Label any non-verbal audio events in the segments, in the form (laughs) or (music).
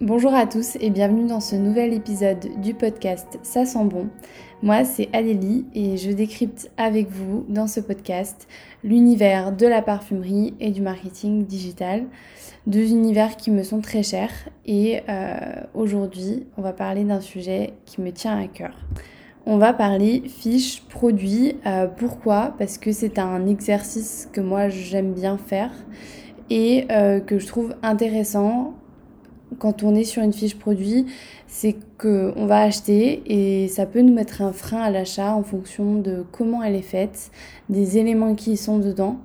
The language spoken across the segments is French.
Bonjour à tous et bienvenue dans ce nouvel épisode du podcast Ça sent bon. Moi, c'est Adélie et je décrypte avec vous dans ce podcast l'univers de la parfumerie et du marketing digital. Deux univers qui me sont très chers et euh, aujourd'hui, on va parler d'un sujet qui me tient à cœur. On va parler fiches produits. Euh, pourquoi? Parce que c'est un exercice que moi j'aime bien faire et euh, que je trouve intéressant quand on est sur une fiche produit, c'est qu'on va acheter et ça peut nous mettre un frein à l'achat en fonction de comment elle est faite, des éléments qui y sont dedans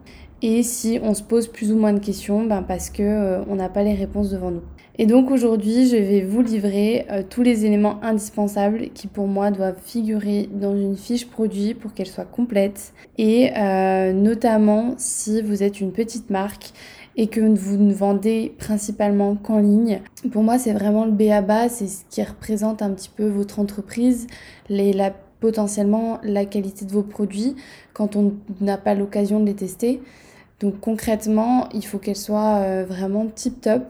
et si on se pose plus ou moins de questions ben parce que euh, n'a pas les réponses devant nous. Et donc aujourd'hui, je vais vous livrer euh, tous les éléments indispensables qui pour moi doivent figurer dans une fiche produit pour qu'elle soit complète et euh, notamment si vous êtes une petite marque et que vous ne vendez principalement qu'en ligne. Pour moi, c'est vraiment le B à bas, c'est ce qui représente un petit peu votre entreprise, la, potentiellement la qualité de vos produits quand on n'a pas l'occasion de les tester. Donc concrètement, il faut qu'elle soit euh, vraiment tip top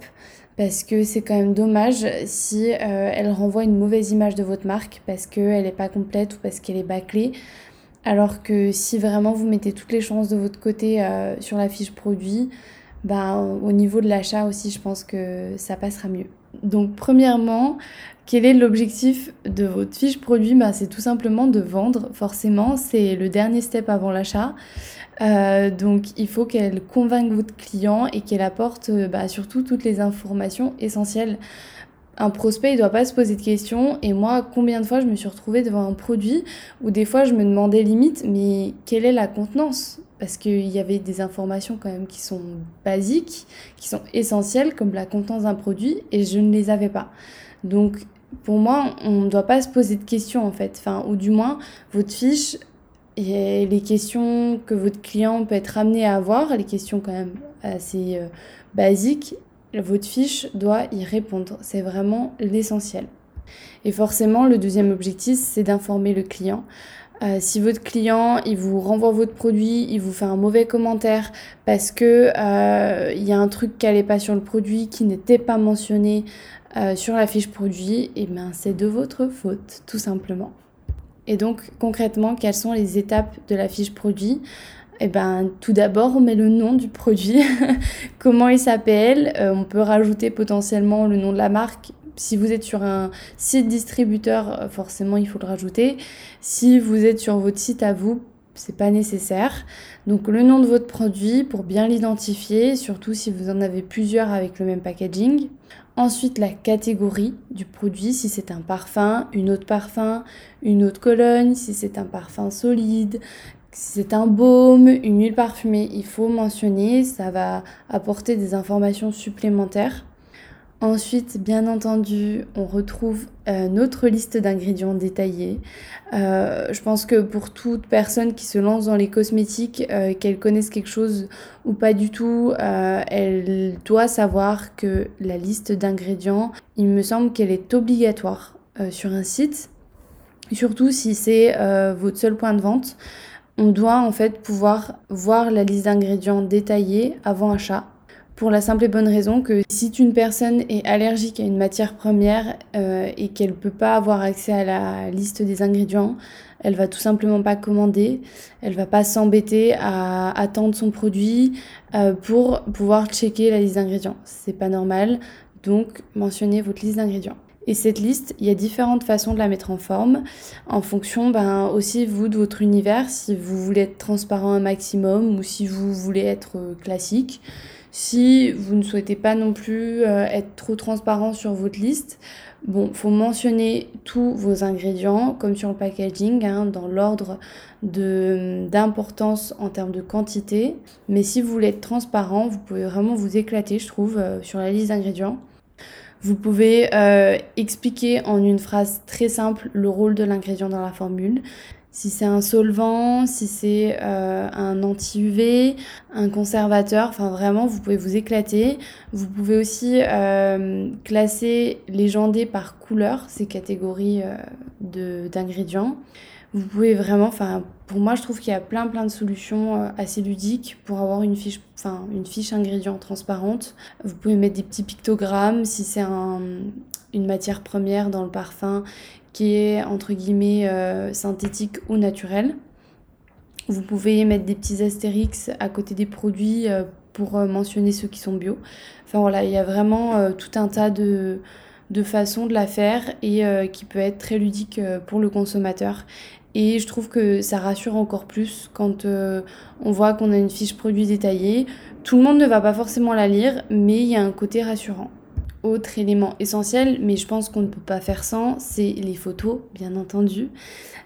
parce que c'est quand même dommage si euh, elle renvoie une mauvaise image de votre marque parce qu'elle n'est pas complète ou parce qu'elle est bâclée. Alors que si vraiment vous mettez toutes les chances de votre côté euh, sur la fiche produit, bah, au niveau de l'achat aussi, je pense que ça passera mieux. Donc, premièrement, quel est l'objectif de votre fiche produit? Bah, C'est tout simplement de vendre, forcément, c'est le dernier step avant l'achat. Euh, donc, il faut qu'elle convainque votre client et qu'elle apporte bah, surtout toutes les informations essentielles un prospect, il doit pas se poser de questions. Et moi, combien de fois je me suis retrouvée devant un produit où des fois je me demandais limite, mais quelle est la contenance? Parce qu'il y avait des informations quand même qui sont basiques, qui sont essentielles, comme la contenance d'un produit, et je ne les avais pas. Donc, pour moi, on ne doit pas se poser de questions en fait. Enfin, ou du moins, votre fiche, les questions que votre client peut être amené à avoir, les questions quand même assez euh, basiques, votre fiche doit y répondre. C'est vraiment l'essentiel. Et forcément, le deuxième objectif, c'est d'informer le client. Euh, si votre client, il vous renvoie votre produit, il vous fait un mauvais commentaire parce que euh, il y a un truc qui n'allait pas sur le produit, qui n'était pas mentionné sur la fiche produit, et eh ben c'est de votre faute, tout simplement. Et donc concrètement, quelles sont les étapes de la fiche produit? Eh ben, tout d'abord, on met le nom du produit, (laughs) comment il s'appelle? Euh, on peut rajouter potentiellement le nom de la marque. Si vous êtes sur un site distributeur, euh, forcément, il faut le rajouter. Si vous êtes sur votre site à vous, c'est pas nécessaire. Donc le nom de votre produit pour bien l'identifier, surtout si vous en avez plusieurs avec le même packaging. Ensuite, la catégorie du produit, si c'est un parfum, une autre parfum, une autre cologne, si c'est un parfum solide, si c'est un baume, une huile parfumée, il faut mentionner, ça va apporter des informations supplémentaires. Ensuite, bien entendu, on retrouve euh, notre liste d'ingrédients détaillés. Euh, je pense que pour toute personne qui se lance dans les cosmétiques, euh, qu'elle connaisse quelque chose ou pas du tout, elle doit savoir que la liste d'ingrédients, il me semble qu'elle est obligatoire sur un site, surtout si c'est votre seul point de vente on doit en fait pouvoir voir la liste d'ingrédients détaillée avant achat. Pour la simple et bonne raison que si une personne est allergique à une matière première euh, et qu'elle ne peut pas avoir accès à la liste des ingrédients, elle va tout simplement pas commander, elle va pas s'embêter à attendre son produit euh, pour pouvoir checker la liste d'ingrédients. C'est pas normal, donc mentionnez votre liste d'ingrédients. Et cette liste, il y a différentes façons de la mettre en forme, en fonction ben, aussi vous de votre univers, si vous voulez être transparent un maximum ou si vous voulez être euh, classique. Si vous ne souhaitez pas non plus euh, être trop transparent sur votre liste, bon, faut mentionner tous vos ingrédients, comme sur le packaging, hein, dans l'ordre d'importance en termes de quantité. Mais si vous voulez être transparent, vous pouvez vraiment vous éclater, je trouve, euh, sur la liste d'ingrédients. Vous pouvez euh, expliquer en une phrase très simple le rôle de l'ingrédient dans la formule. Si c'est un solvant, si c'est euh, un anti-UV, un conservateur, enfin vraiment vous pouvez vous éclater. Vous pouvez aussi euh, classer les jandés par couleur, ces catégories euh, d'ingrédients. Vous pouvez vraiment, enfin pour moi je trouve qu'il y a plein plein de solutions assez ludiques pour avoir une fiche, enfin une fiche ingrédients transparente. Vous pouvez mettre des petits pictogrammes si c'est un, une matière première dans le parfum qui est entre guillemets euh, synthétique ou naturel. Vous pouvez mettre des petits astérix à côté des produits euh, pour euh, mentionner ceux qui sont bio. Enfin voilà, il y a vraiment tout un tas de, de façons de la faire et qui peut être très ludique pour le consommateur. Et je trouve que ça rassure encore plus quand on voit qu'on a une fiche produit détaillée. Tout le monde ne va pas forcément la lire, mais il y a un côté rassurant. Autre élément essentiel, mais je pense qu'on ne peut pas faire sans, c'est les photos, bien entendu.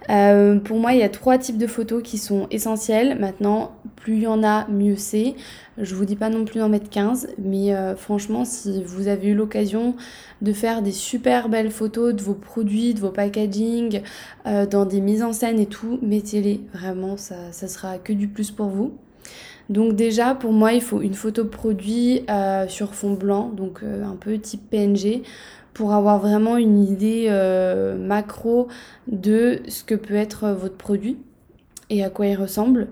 Euh, pour moi, il y a trois types de photos qui sont essentielles. Maintenant, plus il y en a, mieux c'est. Je vous dis pas non plus d'en mettre 15, mais euh, franchement, si vous avez eu l'occasion de faire des super belles photos de vos produits, de vos packaging, euh, dans des mises en scène et tout, mettez-les. Vraiment, ça, ça sera que du plus pour vous. Donc déjà, pour moi, il faut une photo produit euh, sur fond blanc, donc euh, un peu type PNG, pour avoir vraiment une idée euh, macro de ce que peut être votre produit et à quoi il ressemble.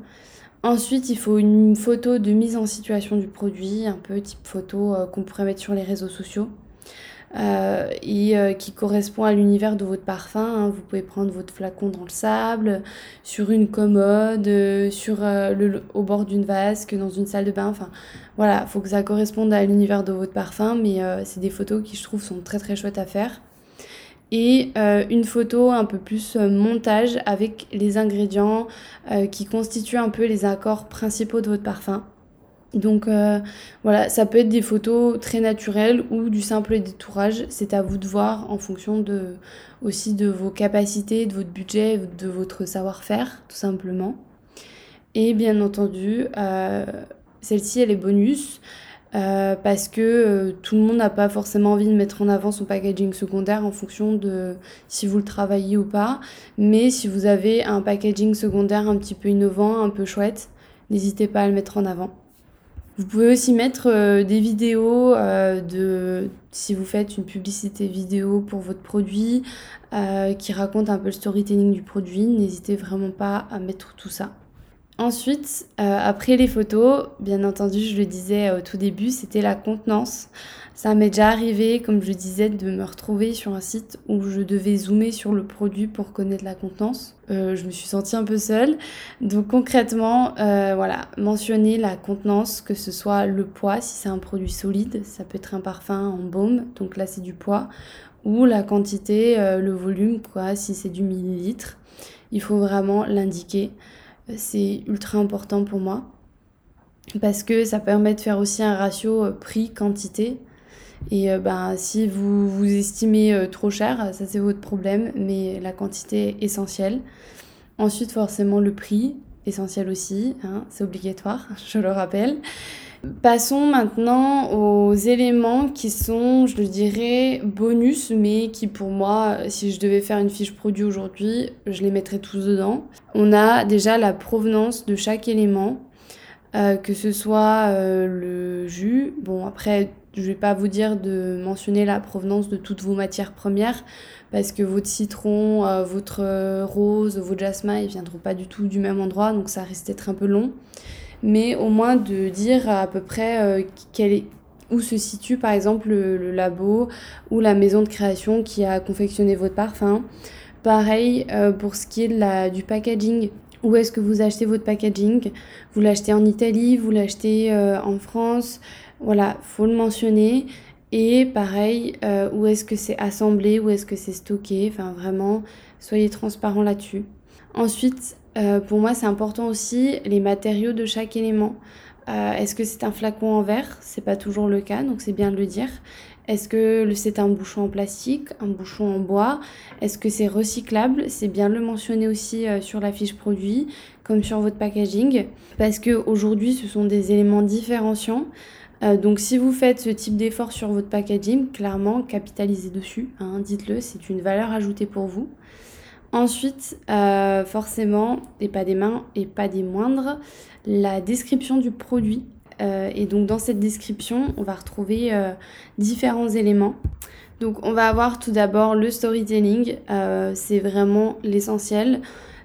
Ensuite, il faut une photo de mise en situation du produit, un peu type photo qu'on pourrait mettre sur les réseaux sociaux. Euh, et euh, qui correspond à l'univers de votre parfum. Hein. Vous pouvez prendre votre flacon dans le sable, sur une commode, euh, sur, au bord d'une vasque, dans une salle de bain. Enfin, voilà, il faut que ça corresponde à l'univers de votre parfum, mais c'est des photos qui, je trouve, sont très très chouettes à faire. Et une photo un peu plus montage avec les ingrédients qui constituent un peu les accords principaux de votre parfum. Donc euh, voilà, ça peut être des photos très naturelles ou du simple détourage. C'est à vous de voir en fonction de, aussi de vos capacités, de votre budget, de votre savoir-faire, tout simplement. Et bien entendu, euh, celle-ci, elle est bonus. Euh, parce que tout le monde n'a pas forcément envie de mettre en avant son packaging secondaire en fonction de si vous le travaillez ou pas. Mais si vous avez un packaging secondaire un petit peu innovant, un peu chouette, n'hésitez pas à le mettre en avant. Vous pouvez aussi mettre euh, des vidéos euh, de si vous faites une publicité vidéo pour votre produit euh, qui raconte un peu le storytelling du produit. N'hésitez vraiment pas à mettre tout ça. Ensuite, après les photos, bien entendu, je le disais au tout début, c'était la contenance. Ça m'est déjà arrivé, comme je disais, de me retrouver sur un site où je devais zoomer sur le produit pour connaître la contenance. Euh, je me suis sentie un peu seule. Donc concrètement, euh, voilà, mentionner la contenance, que ce soit le poids, si c'est un produit solide, ça peut être un parfum en baume, donc là c'est du poids, ou la quantité, euh, le volume, quoi, si c'est du millilitre. Il faut vraiment l'indiquer. C'est ultra important pour moi parce que ça permet de faire aussi un ratio prix-quantité. Et euh, ben, si vous vous estimez euh, trop cher, ça c'est votre problème, mais la quantité essentielle. Ensuite, forcément, le prix, essentiel aussi, hein, c'est obligatoire, (laughs) je le rappelle. Passons maintenant aux éléments qui sont, je le dirais, bonus, mais qui pour moi, si je devais faire une fiche produit aujourd'hui, je les mettrais tous dedans. On a déjà la provenance de chaque élément, euh, que ce soit le jus, bon après je vais pas vous dire de mentionner la provenance de toutes vos matières premières parce que votre citron, euh, votre euh, rose, vos jasmin, ils viendront pas du tout du même endroit, donc ça risque d'être un peu long. Mais au moins de dire à peu près euh, est, où se situe par exemple le, labo ou la maison de création qui a confectionné votre parfum. Pareil pour ce qui est de la, du packaging. Où est-ce que vous achetez votre packaging? Vous l'achetez en Italie, vous l'achetez en France? Voilà, faut le mentionner. Et pareil, euh, où est-ce que c'est assemblé, où est-ce que c'est stocké? Enfin, vraiment, soyez transparent là-dessus. Ensuite, euh, pour moi, c'est important aussi les matériaux de chaque élément. Euh, est-ce que c'est un flacon en verre? C'est pas toujours le cas, donc c'est bien de le dire. Est-ce que c'est un bouchon en plastique, un bouchon en bois? Est-ce que c'est recyclable? C'est bien de le mentionner aussi sur la fiche produit, comme sur votre packaging, parce que aujourd'hui, ce sont des éléments différenciants. Euh, donc si vous faites ce type d'effort sur votre packaging, clairement capitalisez dessus, hein, dites-le, c'est une valeur ajoutée pour vous. Ensuite, forcément, et pas des mains et pas des moindres, la description du produit. et donc dans cette description, on va retrouver différents éléments. Donc on va avoir tout d'abord le storytelling, c'est vraiment l'essentiel.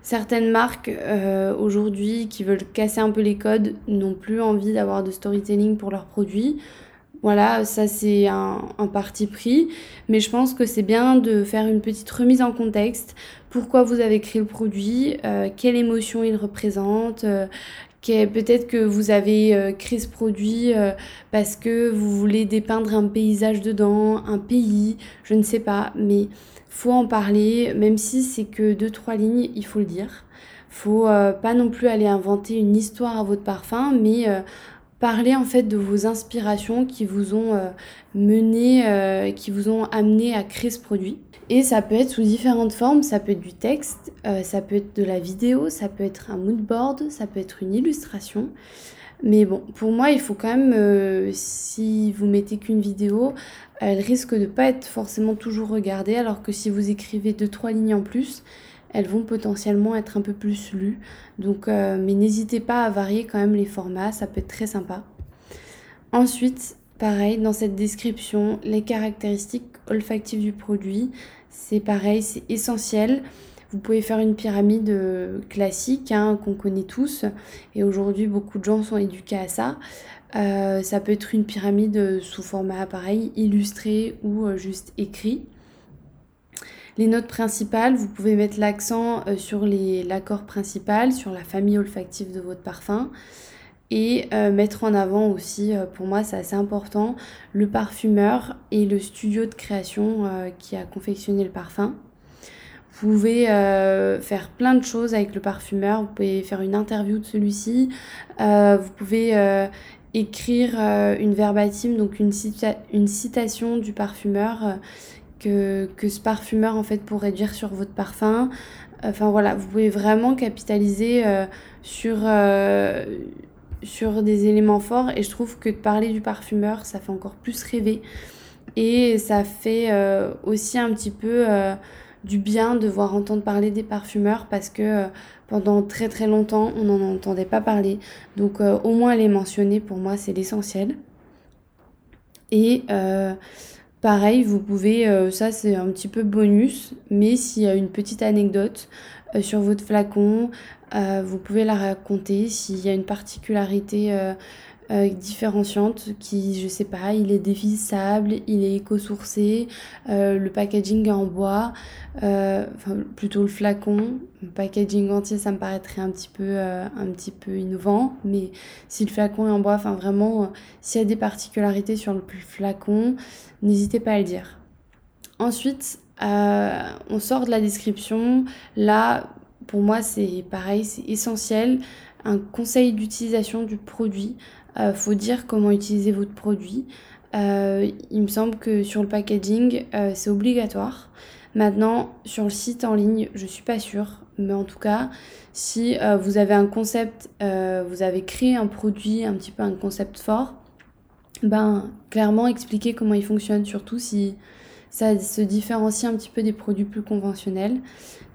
Certaines marques euh, aujourd'hui qui veulent casser un peu les codes n'ont plus envie d'avoir de storytelling pour leurs produits. Voilà, ça c'est un, parti pris, mais je pense que c'est bien de faire une petite remise en contexte. Pourquoi vous avez créé le produit, euh, quelle émotion il représente, euh, peut-être que vous avez créé ce produit parce que vous voulez dépeindre un paysage dedans, un pays, je ne sais pas, mais faut en parler, même si c'est que deux trois lignes, il faut le dire. Faut euh, pas non plus aller inventer une histoire à votre parfum, mais euh, parler en fait de vos inspirations qui vous ont euh, mené, qui vous ont amené à créer ce produit. Et ça peut être sous différentes formes, ça peut être du texte, ça peut être de la vidéo, ça peut être un mood board, ça peut être une illustration. Mais bon, pour moi, il faut quand même, si vous mettez qu'une vidéo, elle risque de pas être forcément toujours regardée, alors que si vous écrivez deux trois lignes en plus, elles vont potentiellement être un peu plus lues. Donc, euh, mais n'hésitez pas à varier quand même les formats, ça peut être très sympa. Ensuite, pareil, dans cette description, les caractéristiques olfactives du produit, c'est pareil, c'est essentiel. Vous pouvez faire une pyramide euh, classique hein, qu'on connaît tous, et aujourd'hui beaucoup de gens sont éduqués à ça. Euh, ça peut être une pyramide sous format appareil, illustré ou juste écrit. Les notes principales, vous pouvez mettre l'accent euh, sur l'accord principal, sur la famille olfactive de votre parfum. Et mettre en avant aussi, pour moi c'est assez important, le parfumeur et le studio de création qui a confectionné le parfum. Vous pouvez faire plein de choses avec le parfumeur. Vous pouvez faire une interview de celui-ci. vous pouvez écrire euh, une verbatim, donc une, une citation du parfumeur euh, que, que, ce parfumeur en fait pourrait dire sur votre parfum. Enfin voilà, vous pouvez vraiment capitaliser euh, sur, sur des éléments forts et je trouve que de parler du parfumeur, ça fait encore plus rêver et ça fait aussi un petit peu du bien de voir entendre parler des parfumeurs parce que euh, pendant très très longtemps on n'en entendait pas parler. Donc euh, au moins les mentionner pour moi c'est l'essentiel. Et euh, pareil, vous pouvez, ça c'est un petit peu bonus, mais s'il y a une petite anecdote sur votre flacon, vous pouvez la raconter. S'il y a une particularité euh, différenciante qui, je sais pas, il est dévissable, il est éco-sourcé, euh, le packaging est en bois, euh, enfin plutôt le flacon, le packaging entier ça me paraîtrait un petit peu, un petit peu innovant, mais si le flacon est en bois, enfin vraiment, s'il y a des particularités sur le flacon, n'hésitez pas à le dire. Ensuite, on sort de la description, là pour moi c'est pareil, c'est essentiel, un conseil d'utilisation du produit. Euh, faut dire comment utiliser votre produit. Euh, il me semble que sur le packaging, euh, c'est obligatoire. Maintenant, sur le site en ligne, je suis pas sûre, mais en tout cas, si vous avez un concept, vous avez créé un produit, un petit peu un concept fort, ben clairement expliquer comment il fonctionne, surtout si ça se différencie un petit peu des produits plus conventionnels.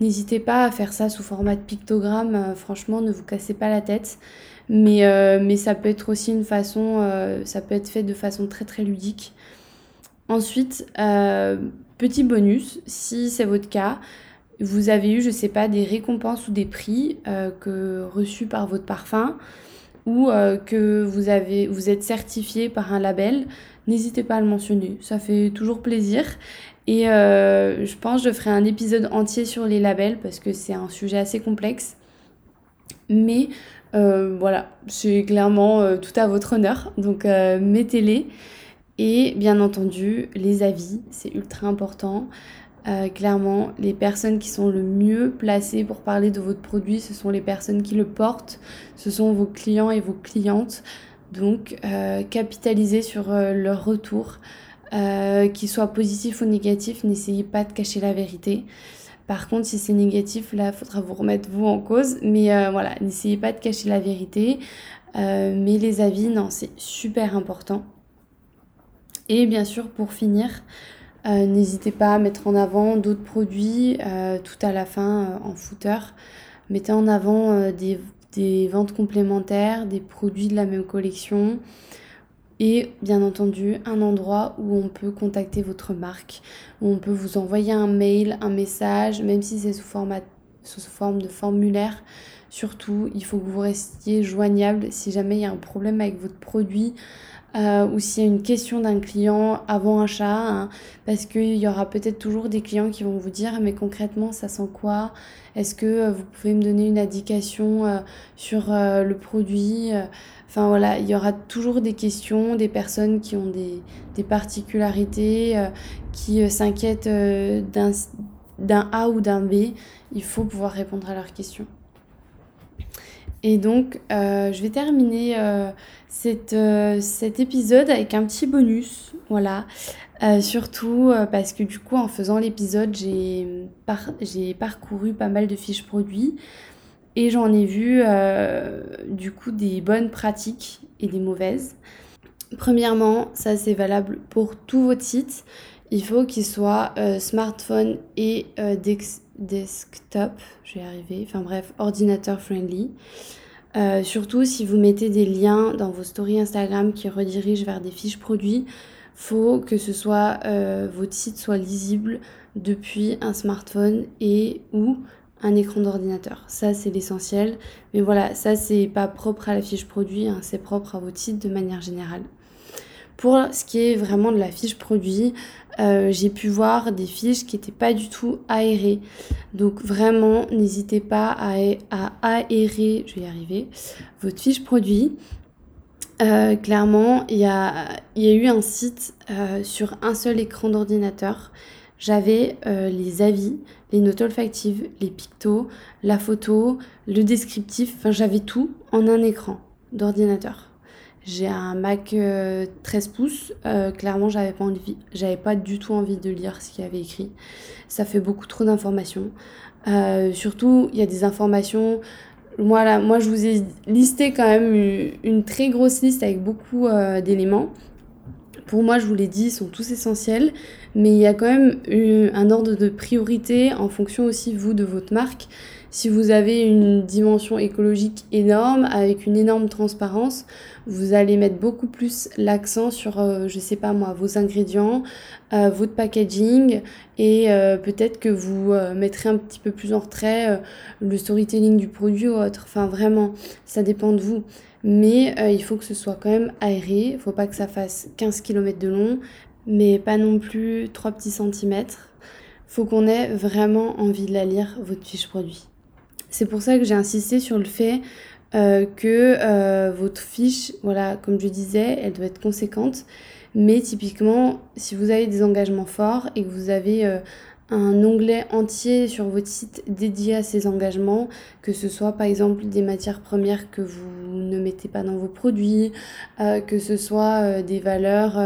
N'hésitez pas à faire ça sous format de pictogramme, franchement, ne vous cassez pas la tête. Mais, euh, mais ça peut être aussi une façon, euh, ça peut être fait de façon très très ludique. Ensuite, euh, petit bonus, si c'est votre cas, vous avez eu, je sais pas, des récompenses ou des prix reçus par votre parfum ou que vous, avez, vous êtes certifié par un label, n'hésitez pas à le mentionner. Ça fait toujours plaisir. Et je pense que je ferai un épisode entier sur les labels parce que c'est un sujet assez complexe. Mais euh, voilà, c'est clairement euh, tout à votre honneur, donc euh, mettez-les. Et bien entendu, les avis, c'est ultra important. clairement, les personnes qui sont le mieux placées pour parler de votre produit, ce sont les personnes qui le portent, ce sont vos clients et vos clientes. Donc, capitalisez sur leur retour, qu'il soit positif ou négatif, n'essayez pas de cacher la vérité. Par contre, si c'est négatif, là, il faudra vous remettre vous en cause. Mais euh, voilà, n'essayez pas de cacher la vérité. Euh, mais les avis, non, c'est super important. Et bien sûr, pour finir, N'hésitez pas à mettre en avant d'autres produits tout à la fin en footer. Mettez en avant des, des, ventes complémentaires, des produits de la même collection et bien entendu un endroit où on peut contacter votre marque, où on peut vous envoyer un mail, un message, même si c'est sous, forme de formulaire. Surtout, il faut que vous restiez joignable si jamais il y a un problème avec votre produit. Euh, ou s'il y a une question d'un client avant achat, hein, parce qu'il y aura peut-être toujours des clients qui vont vous dire mais concrètement ça sent quoi? Est-ce que euh, vous pouvez me donner une indication euh, sur le produit Enfin voilà, il y aura toujours des questions, des personnes qui ont des, des particularités, qui s'inquiètent d'un A ou d'un B. Il faut pouvoir répondre à leurs questions. Et donc, je vais terminer euh, cet épisode avec un petit bonus. Voilà. Euh, surtout euh, parce que du coup, en faisant l'épisode, j'ai parcouru pas mal de fiches produits et j'en ai vu du coup des bonnes pratiques et des mauvaises. Premièrement, ça c'est valable pour tout votre site. Il faut qu'il soit smartphone et desktop, je vais arriver, enfin bref, ordinateur friendly. Euh, surtout si vous mettez des liens dans vos stories Instagram qui redirigent vers des fiches produits, faut que ce soit euh, votre site lisible depuis un smartphone et ou un écran d'ordinateur. Ça c'est l'essentiel. Mais voilà, ça c'est pas propre à la fiche produit, hein, c'est propre à votre site de manière générale. Pour ce qui est vraiment de la fiche produit, euh, j'ai pu voir des fiches qui n'étaient pas du tout aérées. Donc vraiment, n'hésitez pas à, aérer, je vais y arriver, votre fiche produit. Euh, clairement, il y a, eu un site euh, sur un seul écran d'ordinateur. J'avais les avis, les notes olfactives, les pictos, la photo, le descriptif, enfin j'avais tout en un écran d'ordinateur. J'ai un Mac 13 euh, pouces. Euh, clairement, j'avais pas envie, j'avais pas du tout envie de lire ce qu'il y avait écrit. Ça fait beaucoup trop d'informations. Euh, surtout, il y a des informations. Voilà, moi, je vous ai listé quand même une, très grosse liste avec beaucoup d'éléments. Pour moi, je vous l'ai dit, ils sont tous essentiels, mais il y a quand même un ordre de priorité en fonction aussi, vous, de votre marque. Si vous avez une dimension écologique énorme, avec une énorme transparence, vous allez mettre beaucoup plus l'accent sur, euh, je sais pas moi, vos ingrédients, euh, votre packaging et euh, peut-être que vous mettrez un petit peu plus en retrait le storytelling du produit ou autre. Enfin vraiment, ça dépend de vous. Mais il faut que ce soit quand même aéré, il faut pas que ça fasse 15 km de long, mais pas non plus 3 petits centimètres. Faut qu'on ait vraiment envie de la lire, votre fiche produit. C'est pour ça que j'ai insisté sur le fait euh, que euh, votre fiche, voilà, comme je disais, elle doit être conséquente. Mais typiquement, si vous avez des engagements forts et que vous avez euh, un onglet entier sur votre site dédié à ces engagements, que ce soit par exemple des matières premières que vous ne mettez pas dans vos produits, que ce soit des valeurs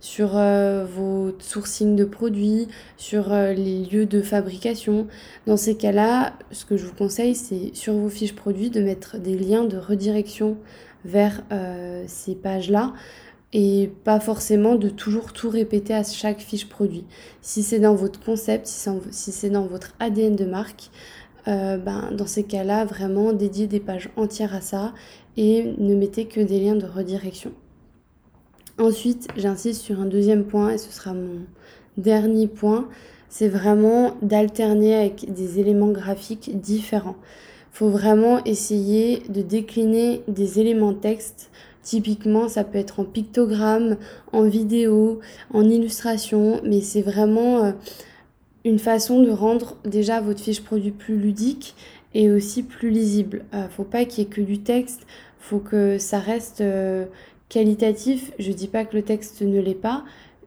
sur euh, vos sourcing de produits, sur euh, les lieux de fabrication. Dans ces cas-là, ce que je vous conseille, c'est sur vos fiches produits de mettre des liens de redirection vers euh, ces pages-là et pas forcément de toujours tout répéter à chaque fiche produit. Si c'est dans votre concept, si c'est dans votre ADN de marque, ben, dans ces cas-là, vraiment dédiez des pages entières à ça et ne mettez que des liens de redirection. Ensuite, j'insiste sur un deuxième point et ce sera mon dernier point, c'est vraiment d'alterner avec des éléments graphiques différents. Il faut vraiment essayer de décliner des éléments texte. Typiquement, ça peut être en pictogramme, en vidéo, en illustration, mais c'est vraiment euh, une façon de rendre déjà votre fiche produit plus ludique et aussi plus lisible. euh, faut pas qu'il y ait que du texte, faut que ça reste euh, qualitatif, je dis pas que le texte ne l'est pas,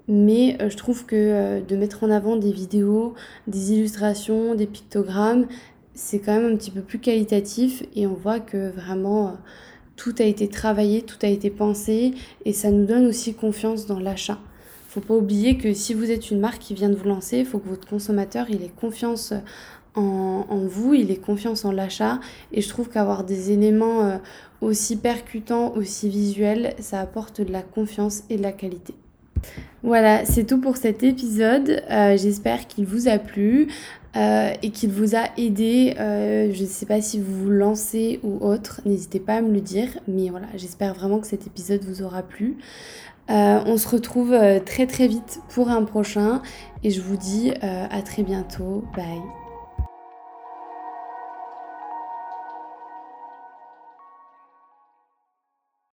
mais euh, je trouve que euh, de mettre en avant des vidéos, des illustrations, des pictogrammes, c'est quand même un petit peu plus qualitatif et on voit que vraiment euh, tout a été travaillé, tout a été pensé et ça nous donne aussi confiance dans l'achat. Faut pas oublier que si vous êtes une marque qui vient de vous lancer, il faut que votre consommateur ait confiance en, vous, il ait confiance en l'achat et je trouve qu'avoir des éléments aussi percutant, aussi visuel, ça apporte de la confiance et de la qualité. Voilà, c'est tout pour cet épisode. Euh, j'espère qu'il vous a plu euh, et qu'il vous a aidé. Euh, je ne sais pas si vous vous lancez ou autre, n'hésitez pas à me le dire. Mais voilà, j'espère vraiment que cet épisode vous aura plu. on se retrouve très très vite pour un prochain et je vous dis à très bientôt. Bye.